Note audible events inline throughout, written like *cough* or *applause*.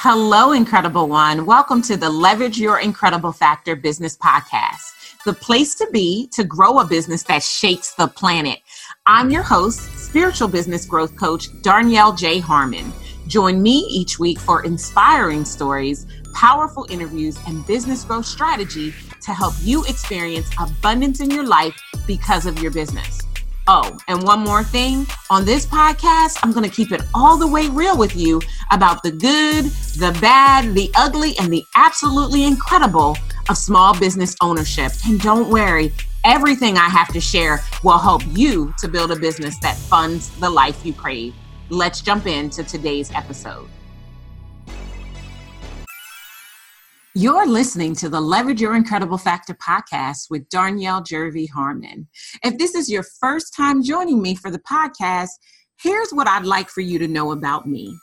Hello, Incredible One. Welcome to the Leverage Your Incredible Factor Business Podcast, the place to be to grow a business that shakes the planet. I'm your host, spiritual business growth coach, Darnyelle J. Harmon. Join me each week for inspiring stories, powerful interviews, and business growth strategy to help you experience abundance in your life because of your business. Oh, and one more thing on this podcast, I'm going to keep it all the way real with you about the good, the bad, the ugly, and the absolutely incredible of small business ownership. And don't worry, everything I have to share will help you to build a business that funds the life you crave. Let's jump into today's episode. You're listening to the Leverage Your Incredible Factor podcast with Darnyelle Jervay Harmon. If this is your first time joining me for the podcast, here's what I'd like for you to know about me.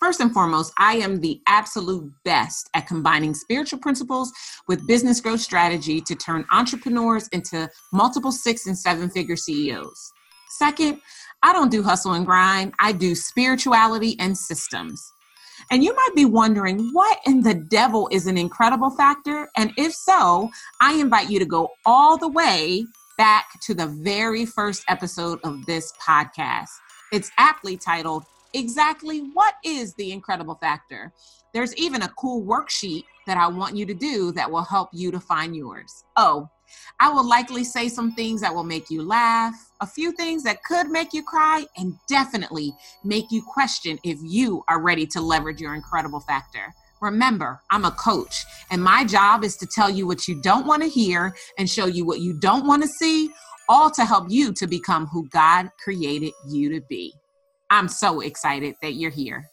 First and foremost, I am the absolute best at combining spiritual principles with business growth strategy to turn entrepreneurs into multiple six and seven figure CEOs. Second, I don't do hustle and grind, I do spirituality and systems. And you might be wondering, what in the devil is an incredible factor? And if so, I invite you to go all the way back to the very first episode of this podcast. It's aptly titled, Exactly What is the Incredible Factor? There's even a cool worksheet that I want you to do that will help you to find yours. Oh, I will likely say some things that will make you laugh, a few things that could make you cry, and definitely make you question if you are ready to leverage your incredible factor. Remember, I'm a coach, and my job is to tell you what you don't want to hear and show you what you don't want to see, all to help you to become who God created you to be. I'm so excited that you're here.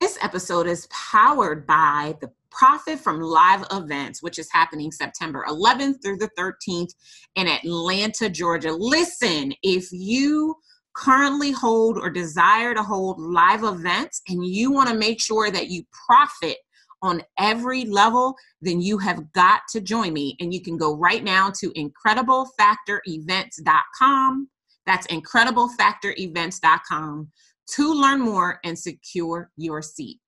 This episode is powered by the Profit from Live Events, which is happening September 11th through the 13th in Atlanta, Georgia. Listen, if you currently hold or desire to hold live events and you want to make sure that you profit on every level, then you have got to join me. And you can go right now to incrediblefactorevents.com. That's incrediblefactorevents.com to learn more and secure your seat.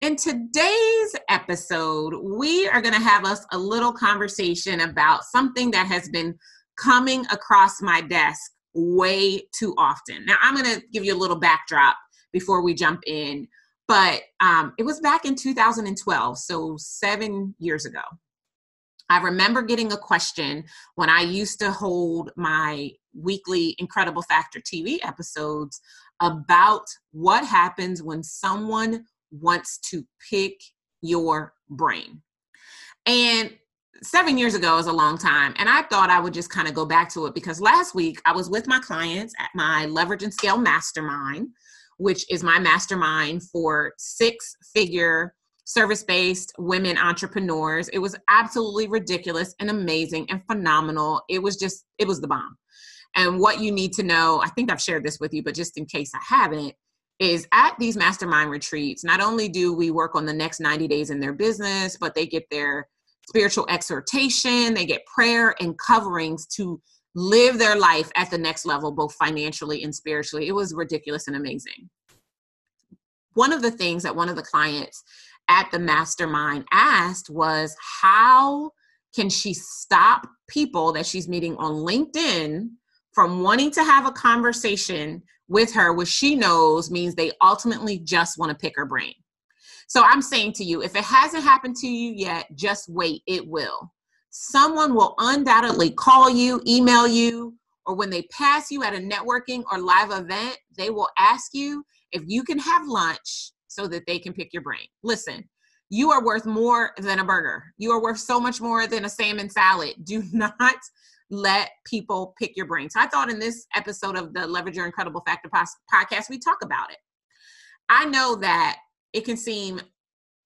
In today's episode, we are going to have us a little conversation about something that has been coming across my desk way too often. Now, I'm going to give you a little backdrop before we jump in, but um, it was back in 2012, so seven years ago. I remember getting a question when I used to hold my weekly Incredible Factor TV episodes about what happens when someone wants to pick your brain. And seven years ago is a long time. And I thought I would just kind of go back to it because last week I was with my clients at my Leverage and Scale Mastermind, which is my mastermind for six figure service based women entrepreneurs. It was absolutely ridiculous and amazing and phenomenal. It was just, it was the bomb. And what you need to know, I think I've shared this with you, but just in case I haven't, is at these mastermind retreats, not only do we work on the next 90 days in their business, but they get their spiritual exhortation, they get prayer and coverings to live their life at the next level, both financially and spiritually. It was ridiculous and amazing. One of the things that one of the clients at the mastermind asked was how can she stop people that she's meeting on LinkedIn from wanting to have a conversation with her, which she knows means they ultimately just want to pick her brain. So I'm saying to you, if it hasn't happened to you yet, just wait, it will. Someone will undoubtedly call you, email you, or when they pass you at a networking or live event, they will ask you if you can have lunch so that they can pick your brain. Listen, you are worth more than a burger. You are worth so much more than a salmon salad. Do *laughs* not let people pick your brain. So I thought in this episode of the Leverage Your Incredible Factor podcast, we talk about it. I know that it can seem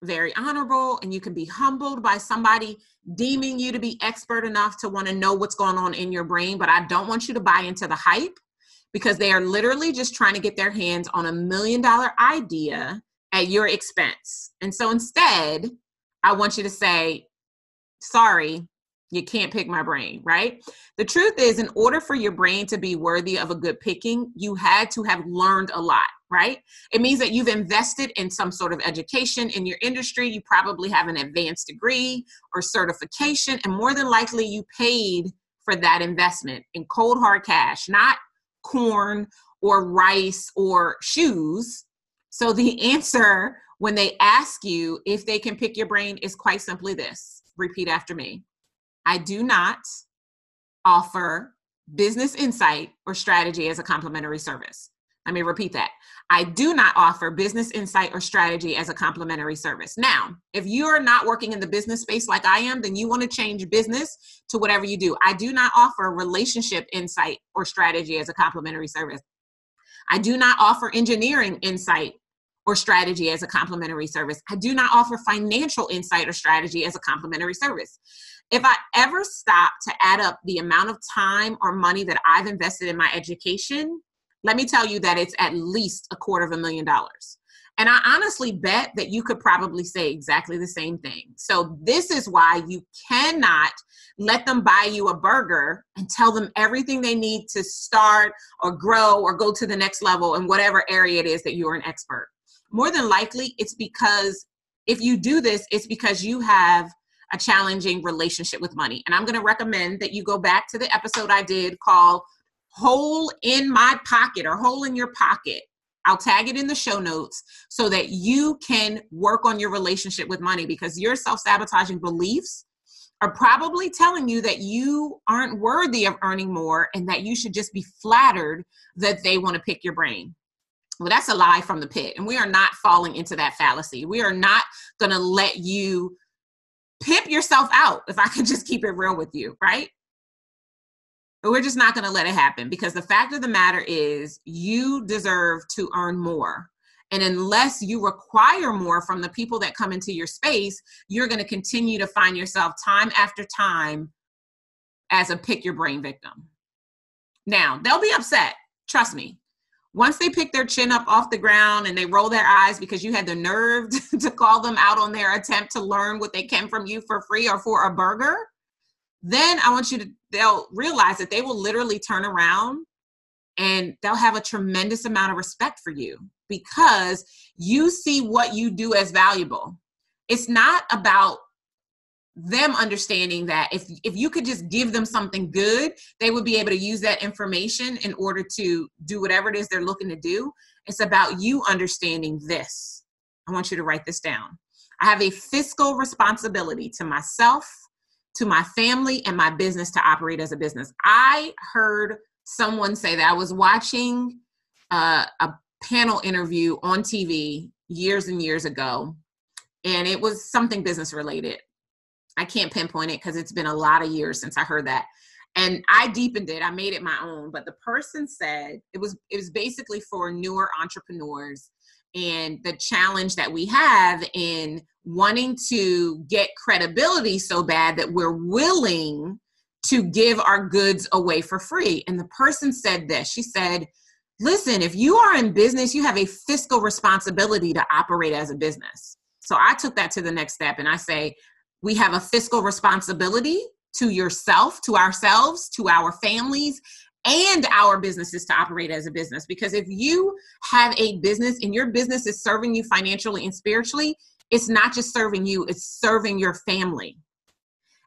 very honorable and you can be humbled by somebody deeming you to be expert enough to want to know what's going on in your brain, but I don't want you to buy into the hype because they are literally just trying to get their hands on a million dollar idea at your expense. And so instead, I want you to say, sorry, You can't pick my brain, right? The truth is, in order for your brain to be worthy of a good picking, you had to have learned a lot, right? It means that you've invested in some sort of education in your industry. You probably have an advanced degree or certification, and more than likely, you paid for that investment in cold hard cash, not corn or rice or shoes. So the *laughs* answer when they ask you if they can pick your brain is quite simply this repeat after me I do not offer business insight or strategy as a complimentary service. Let me repeat that. I do not offer business insight or strategy as a complimentary service. Now, if you're not working in the business space like I am, then you want to change business to whatever you do. I do not offer relationship insight or strategy as a complimentary service. I do not offer engineering insight or strategy as a complimentary service. I do not offer financial insight or strategy as a complimentary service. If I ever stop to add up the amount of time or money that I've invested in my education, let me tell you that it's at least a quarter of a million dollars. And I honestly bet that you could probably say exactly the same thing. So, this is why you cannot let them buy you a burger and tell them everything they need to start or grow or go to the next level in whatever area it is that you're an expert. More than likely, it's because if you do this, it's because you have a challenging relationship with money. And I'm going to recommend that you go back to the episode I did called Hole in My Pocket or Hole in Your Pocket. I'll tag it in the show notes so that you can work on your relationship with money because your self sabotaging beliefs are probably telling you that you aren't worthy of earning more and that you should just be flattered that they want to pick your brain. Well, that's a lie from the pit. And we are not falling into that fallacy. We are not going to let you pimp yourself out, if I *laughs* can just keep it real with you, right? But we're just not going to let it happen because the fact of the matter is you deserve to earn more. And unless you require more from the people that come into your space, you're going to continue to find yourself time after time as a pick your brain victim. Now, they'll be upset. Trust me once they pick their chin up off the ground and they roll their eyes because you had the nerve *laughs* to call them out on their attempt to learn what they can from you for free or for a burger, then I want you to, they'll realize that they will literally turn around and they'll have a tremendous amount of respect for you because you see what you do as valuable. It's not about them understanding that if if you could just give them something good they would be able to use that information in order to do whatever it is they're looking to do. It's about you understanding this. I want you to write this down. I have a fiscal responsibility to myself to my family and my business to operate as a business. I heard someone say that. I was watching uh, a panel interview on tv years and years ago and it was something business related I can't pinpoint it because it's been a lot of years since I heard that. And I deepened it. I made it my own. But the person said it was it was basically for newer entrepreneurs and the challenge that we have in wanting to get credibility so bad that we're willing to give our goods away for free. And the person said this. She said, "Listen, if you are in business, you have a fiscal responsibility to operate as a business." So I took that to the next step and I say, we have a fiscal responsibility to yourself, to ourselves, to our families, and our businesses to operate as a business. Because if you have a business and your business is serving you financially and spiritually, it's not just serving you, it's serving your family.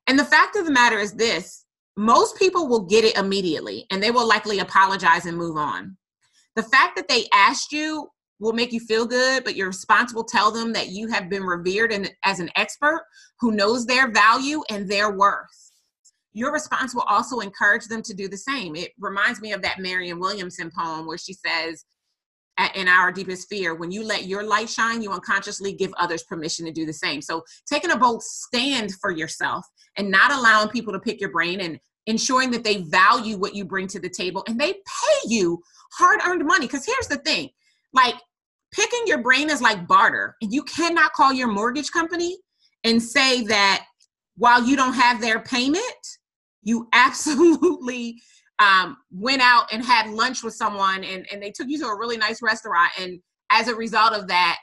And the fact of the matter is this most people will get it immediately and they will likely apologize and move on. The fact that they asked you will make you feel good, but your response will tell them that you have been revered and as an expert who knows their value and their worth. Your response will also encourage them to do the same. It reminds me of that Marianne Williamson poem where she says, in our deepest fear, when you let your light shine, you unconsciously give others permission to do the same. So, taking a bold stand for yourself and not allowing people to pick your brain and ensuring that they value what you bring to the table and they pay you hard earned money. Because here's the thing like, picking your brain is like barter. And you cannot call your mortgage company and say that while you don't have their payment, you *laughs* absolutely um, went out and had lunch with someone and, and they took you to a really nice restaurant. And as a result of that,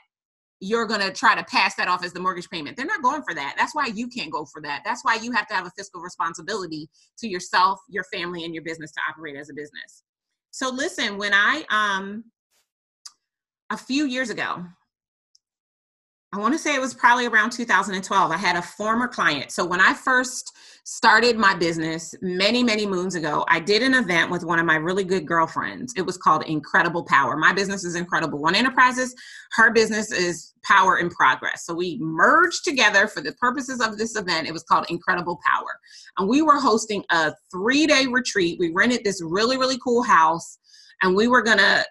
you're going to try to pass that off as the mortgage payment. They're not going for that. That's why you can't go for that. That's why you have to have a fiscal responsibility to yourself, your family, and your business to operate as a business. So listen, when I um a few years ago, I want to say it was probably around 2012. I had a former client. So when I first started my business many, many moons ago, I did an event with one of my really good girlfriends. It was called Incredible Power. My business is Incredible One Enterprises. Her business is Power in Progress. So we merged together for the purposes of this event. It was called Incredible Power. And we were hosting a three day retreat. We rented this really, really cool house and we were going to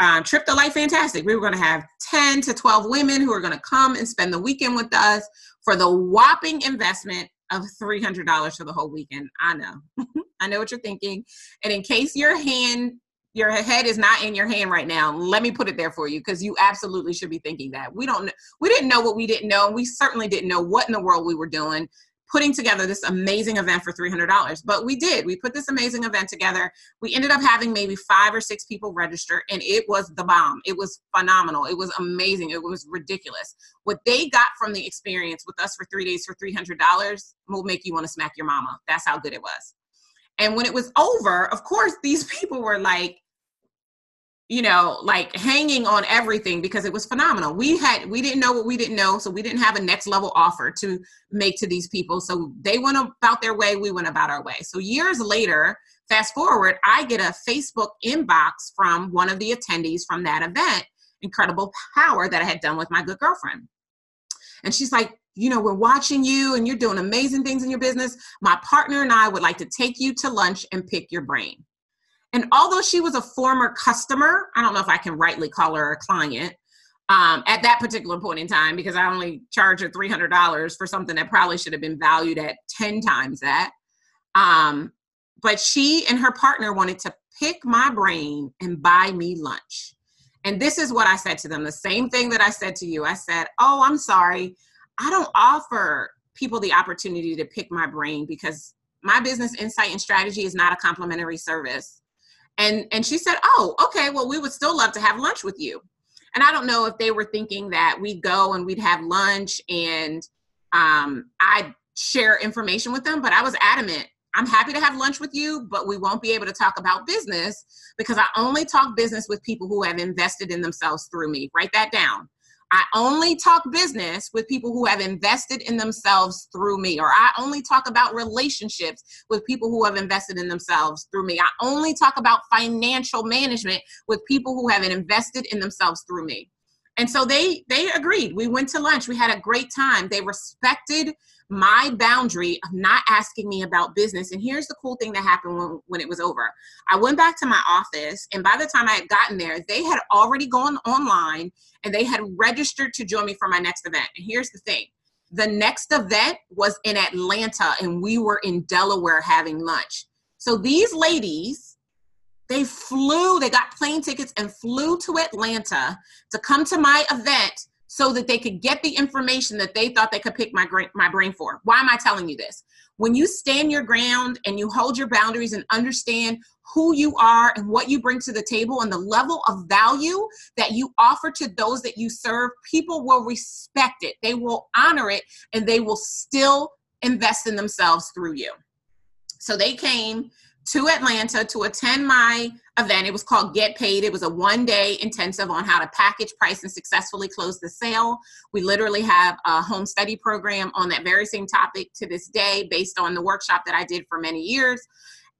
uh, Trip the Life Fantastic. We were going to have 10 to 12 women who are going to come and spend the weekend with us for the whopping investment of $300 for the whole weekend. I know. *laughs* I know what you're thinking. And in case your hand, your head is not in your hand right now, let me put it there for you because you absolutely should be thinking that. We don't we didn't know what we didn't know. and We certainly didn't know what in the world we were doing putting together this amazing event for $300. But we did. We put this amazing event together. We ended up having maybe five or six people register, and it was the bomb. It was phenomenal. It was amazing. It was ridiculous. What they got from the experience with us for three days for $300 will make you want to smack your mama. That's how good it was. And when it was over, of course, these *laughs* people were like, you know, like hanging on everything because it was phenomenal. We had we didn't know what we didn't know, so we didn't have a next level offer to make to these people. So they went about their way, we went about our way. So years later, fast forward, I get a Facebook inbox from one of the attendees from that event, Incredible Power that I had done with my good girlfriend. And she's like, you know, we're watching you and you're doing amazing things in your business. My partner and I would like to take you to lunch and pick your brain. And although she was a former customer, I don't know if I can rightly call her a client um, at that particular point in time because I only charged her $300 for something that probably should have been valued at 10 times that. Um, but she and her partner wanted to pick my brain and buy me lunch. And this is what I said to them the same thing that I said to you. I said, Oh, I'm sorry. I don't offer people the opportunity to pick my brain because my business insight and strategy is not a complimentary service and and she said oh okay well we would still love to have lunch with you. And i don't know if they were thinking that we'd go and we'd have lunch and um, i'd share information with them but i was adamant i'm happy to have lunch with you but we won't be able to talk about business because i only talk business with people who have invested in themselves through me. Write that down I only talk business with people who have invested in themselves through me, or I only talk about relationships with people who have invested in themselves through me. I only talk about financial management with people who have invested in themselves through me. And so they they agreed. We went to lunch. We had a great time. They respected my boundary of not asking me about business. And here's the cool thing that happened when, when it was over. I went back to my office, and by the time I had gotten there, they had already gone online and they had registered to join me for my next event. And here's the thing the next event was in Atlanta, and we were in Delaware having lunch. So these ladies, they flew, they got plane tickets and flew to Atlanta to come to my event so that they could get the information that they thought they could pick my, my brain for. Why am I telling you this? When you stand your ground and you hold your boundaries and understand who you are and what you bring to the table and the level of value that you offer to those that you serve, people will respect it. They will honor it and they will still invest in themselves through you. So they came to Atlanta to attend my event. It was called Get Paid. It was a one day intensive on how to package, price, and successfully close the sale. We literally have a home study program on that very same topic to this day based on the workshop that I did for many years.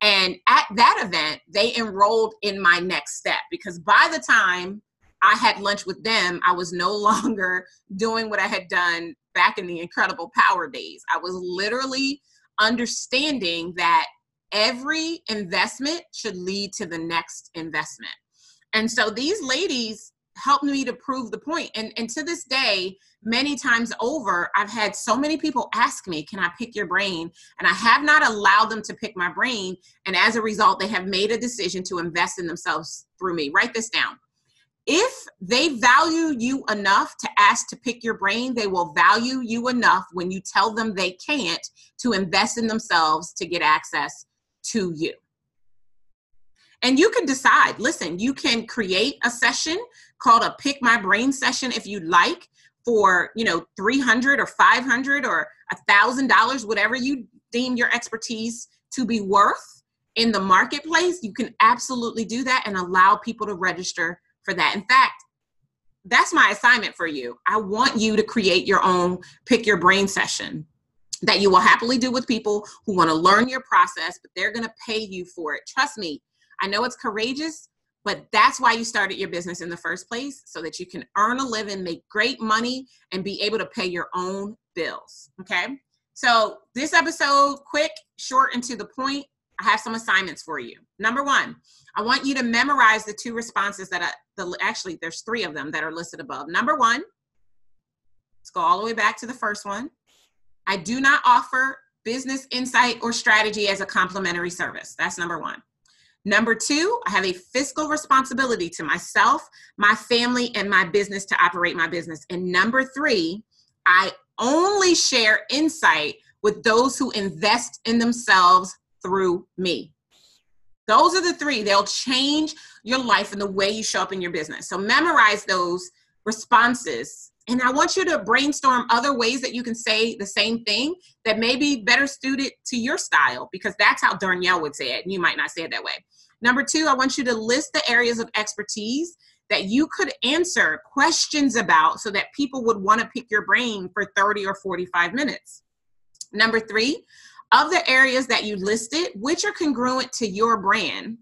And at that event, they enrolled in my next step because by the time I had lunch with them, I was no *laughs* longer doing what I had done back in the incredible power days. I was literally understanding that every investment should lead to the next investment. And so these ladies helped me to prove the point. And, and to this day, many times over, I've had so many people ask me, Can I pick your brain? And I have not allowed them to pick my brain. And as a result, they have made a decision to invest in themselves through me. Write this down. If they value you enough to ask to pick your brain, they will value you enough when you tell them they can't to invest in themselves to get access to you. And you can decide, listen, you can create a session called a pick my brain session if you'd like for you know 300 or 500 or a thousand dollars whatever you deem your expertise to be worth in the marketplace. You can absolutely do that and allow people to register for that. In fact that's my assignment for you. I want you to create your own pick your brain session that you will happily do with people who want to learn your process but they're going to pay you for it trust me i know it's courageous but that's why you started your business in the first place so that you can earn a living, make great money, and be able to pay your own bills. Okay. So, this episode, quick, short, and to the point, I have some assignments for you. Number one, I want you to memorize the two responses that I, the, actually, there's three of them that are listed above. Number one, let's go all the way back to the first one. I do not offer business insight or strategy as a complimentary service. That's number one. Number two, I have a fiscal responsibility to myself, my family, and my business to operate my business. And number three, I only share insight with those who invest in themselves through me. Those are the three. They'll change your life and the way you show up in your business. So memorize those responses. And I want you to brainstorm other ways that you can say the same thing that may be better suited to your style, because that's how Darnyelle would say it. And you might not say it that way. Number two, I want you to list the areas of expertise that you could answer questions about so that people would want to pick your brain for 30 or 45 minutes. Number three, of the areas that you listed, which are congruent to your brand,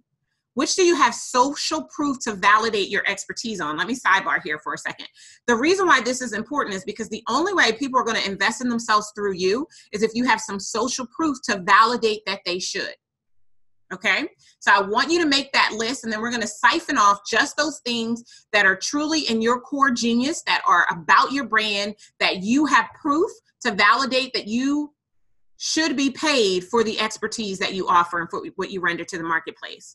which do you have social proof to validate your expertise on? Let me sidebar here for a second. The reason why this is important is because the only way people are going to invest in themselves through you is if you have some social proof to validate that they should. Okay. So I want you to make that list and then we're going to siphon off just those things that are truly in your core genius, that are about your brand, that you have proof to validate that you should be paid for the expertise that you offer and for what you render to the marketplace.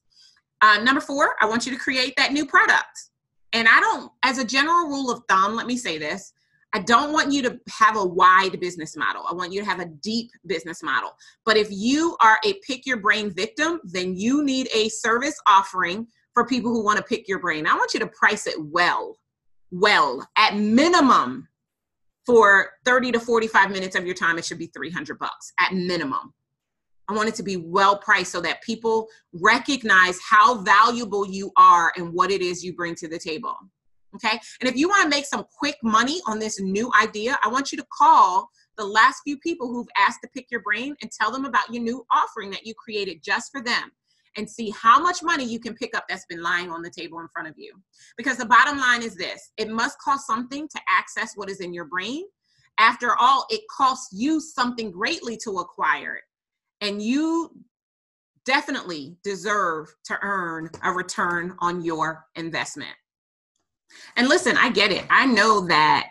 Uh, number four, I want you to create that new product. And I don't, as a general rule of thumb, let me say this I don't want you to have a wide business model. I want you to have a deep business model. But if you are a pick your brain victim, then you need a service offering for people who want to pick your brain. I want you to price it well, well, at minimum for 30 to 45 minutes of your time, it should be 300 bucks at minimum. I want it to be well priced so that people recognize how valuable you are and what it is you bring to the table. Okay. And if you want to make some quick money on this new idea, I want you to call the last few people who've asked to pick your brain and tell them about your new offering that you created just for them and see how much money you can pick up that's been lying on the table in front of you. Because the bottom line is this it must cost something to access what is in your brain. After all, it costs you something greatly to acquire it. And you definitely deserve to earn a return on your investment. And listen, I get it. I know that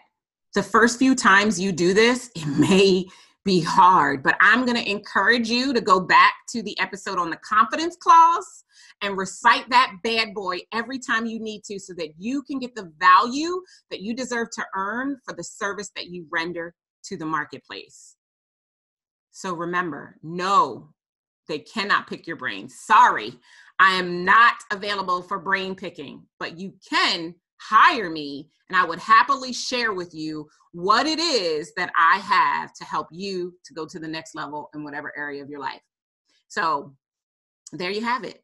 the first few times you do this, it may be hard, but I'm going to encourage you to go back to the episode on the confidence clause and recite that bad boy every time you need to so that you can get the value that you deserve to earn for the service that you render to the marketplace. So remember, no, they cannot pick your brain. Sorry, I am not available for brain picking, but you can hire me and I would happily share with you what it is that I have to help you to go to the next level in whatever area of your life. So there you have it.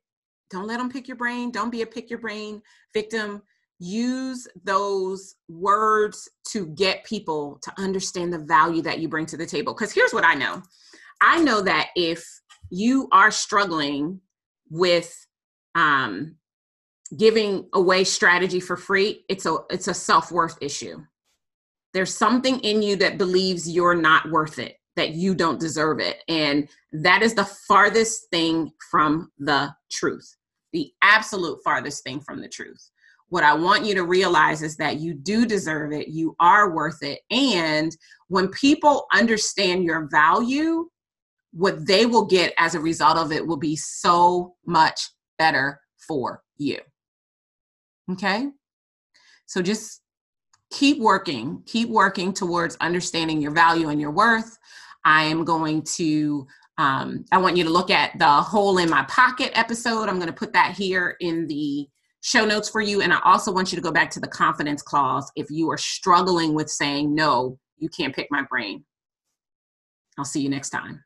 Don't let them pick your brain. Don't be a pick your brain victim. Use those words to get people to understand the value that you bring to the table. Because here's what I know I know that if you are struggling with um, giving away strategy for free it's a it's a self-worth issue there's something in you that believes you're not worth it that you don't deserve it and that is the farthest thing from the truth the absolute farthest thing from the truth what i want you to realize is that you do deserve it you are worth it and when people understand your value what they will get as a result of it will be so much better for you Okay. So just keep working, keep working towards understanding your value and your worth. I am going to, um, I want you to look at the hole in my pocket episode. I'm going to put that here in the show notes for you. And I also want you to go back to the confidence clause if you are struggling with saying, no, you can't pick my brain. I'll see you next time.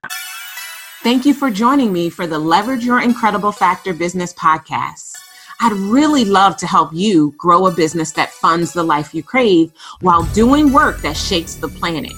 Thank you for joining me for the Leverage Your Incredible Factor Business podcast. I'd really love to help you grow a business that funds the life you crave while doing work that shakes the planet.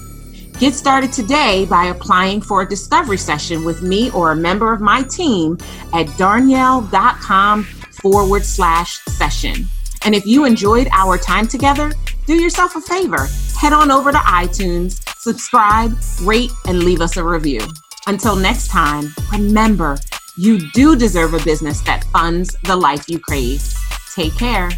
Get started today by applying for a discovery session with me or a member of my team at darnyelle.com forward slash session. And if you enjoyed our time together, do yourself a favor. Head on over to iTunes, subscribe, rate, and leave us a review. Until next time, remember, you do deserve a business that funds the life you crave. Take care.